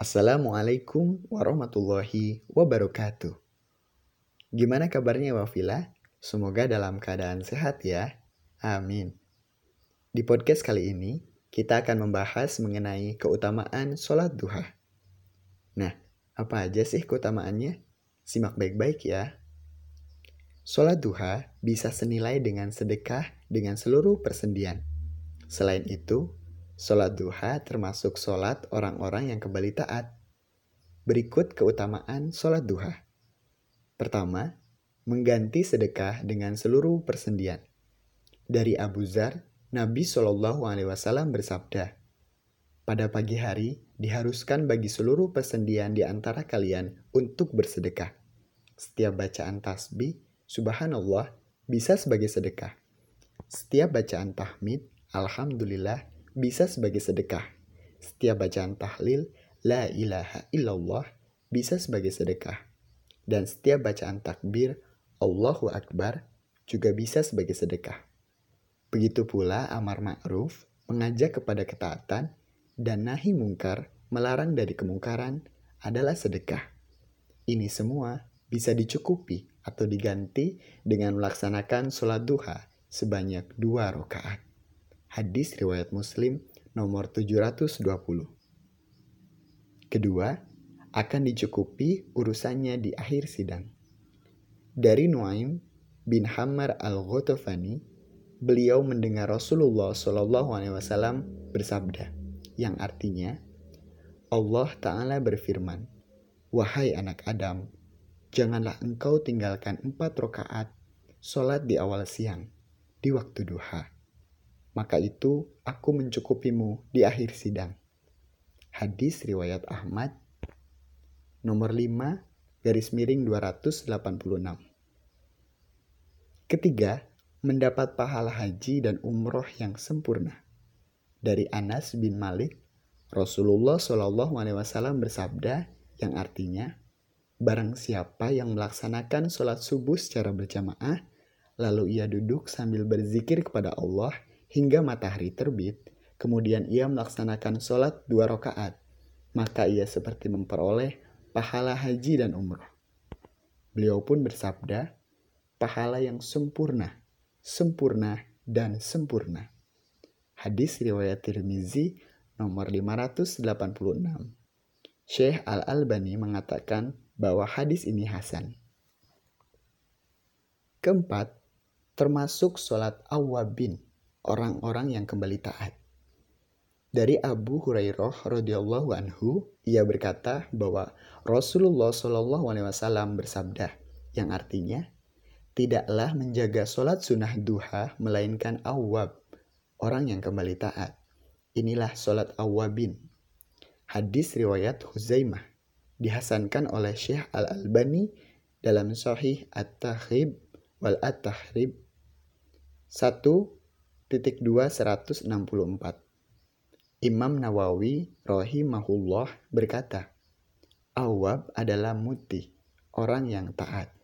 Assalamualaikum warahmatullahi wabarakatuh. Gimana kabarnya Wafila? Semoga dalam keadaan sehat ya. Amin. Di podcast kali ini, kita akan membahas mengenai keutamaan sholat duha. Nah, apa aja sih keutamaannya? Simak baik-baik ya. Sholat duha bisa senilai dengan sedekah dengan seluruh persendian. Selain itu, Sholat duha termasuk sholat orang-orang yang kembali taat. Berikut keutamaan sholat duha. Pertama, mengganti sedekah dengan seluruh persendian. Dari Abu Zar, Nabi Shallallahu Alaihi Wasallam bersabda, pada pagi hari diharuskan bagi seluruh persendian di antara kalian untuk bersedekah. Setiap bacaan tasbih, subhanallah, bisa sebagai sedekah. Setiap bacaan tahmid, alhamdulillah, bisa sebagai sedekah. Setiap bacaan tahlil, la ilaha illallah, bisa sebagai sedekah. Dan setiap bacaan takbir, Allahu Akbar, juga bisa sebagai sedekah. Begitu pula amar ma'ruf, mengajak kepada ketaatan, dan nahi mungkar, melarang dari kemungkaran, adalah sedekah. Ini semua bisa dicukupi atau diganti dengan melaksanakan sholat duha sebanyak dua rakaat. Hadis riwayat Muslim nomor 720. Kedua, akan dicukupi urusannya di akhir sidang. Dari Nuaim bin Hammar al-Ghatafani, beliau mendengar Rasulullah wasallam bersabda, yang artinya Allah taala berfirman, "Wahai anak Adam, janganlah engkau tinggalkan empat rakaat solat di awal siang, di waktu duha." Maka itu aku mencukupimu di akhir sidang. Hadis riwayat Ahmad nomor 5 garis miring 286. Ketiga, mendapat pahala haji dan umroh yang sempurna. Dari Anas bin Malik, Rasulullah Shallallahu Alaihi Wasallam bersabda yang artinya, barang siapa yang melaksanakan sholat subuh secara berjamaah, lalu ia duduk sambil berzikir kepada Allah, hingga matahari terbit, kemudian ia melaksanakan sholat dua rakaat, maka ia seperti memperoleh pahala haji dan umroh. Beliau pun bersabda, pahala yang sempurna, sempurna, dan sempurna. Hadis riwayat Tirmizi nomor 586. Syekh Al-Albani mengatakan bahwa hadis ini hasan. Keempat, termasuk sholat awabin orang-orang yang kembali taat. Dari Abu Hurairah radhiyallahu anhu, ia berkata bahwa Rasulullah shallallahu alaihi wasallam bersabda, yang artinya tidaklah menjaga sholat sunnah duha melainkan awab, orang yang kembali taat. Inilah sholat awabin. Hadis riwayat Huzaimah dihasankan oleh Syekh Al-Albani dalam Sahih At-Tahrib wal At-Tahrib 1 titik 2 164. Imam Nawawi rahimahullah berkata, Awab adalah muti, orang yang taat.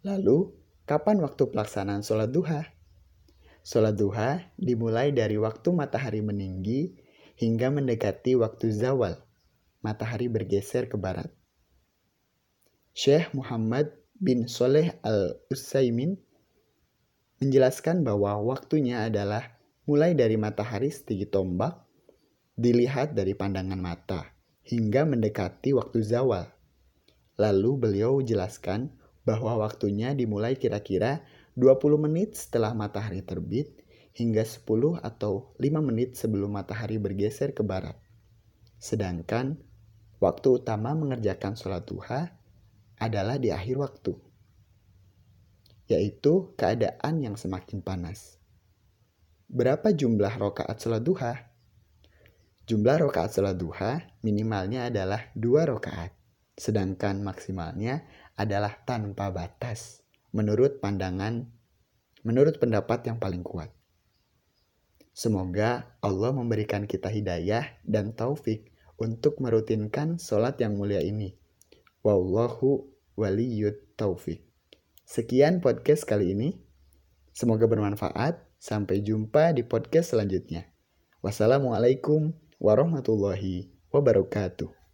Lalu, kapan waktu pelaksanaan sholat duha? Sholat duha dimulai dari waktu matahari meninggi hingga mendekati waktu zawal. Matahari bergeser ke barat. Syekh Muhammad bin Soleh al-Utsaimin menjelaskan bahwa waktunya adalah mulai dari matahari setinggi tombak, dilihat dari pandangan mata, hingga mendekati waktu zawal. Lalu beliau jelaskan bahwa waktunya dimulai kira-kira 20 menit setelah matahari terbit hingga 10 atau 5 menit sebelum matahari bergeser ke barat. Sedangkan waktu utama mengerjakan sholat duha adalah di akhir waktu yaitu keadaan yang semakin panas. Berapa jumlah rokaat sholat duha? Jumlah rokaat sholat duha minimalnya adalah dua rokaat, sedangkan maksimalnya adalah tanpa batas, menurut pandangan, menurut pendapat yang paling kuat. Semoga Allah memberikan kita hidayah dan taufik untuk merutinkan sholat yang mulia ini. Wallahu waliyut taufik. Sekian podcast kali ini. Semoga bermanfaat. Sampai jumpa di podcast selanjutnya. Wassalamualaikum warahmatullahi wabarakatuh.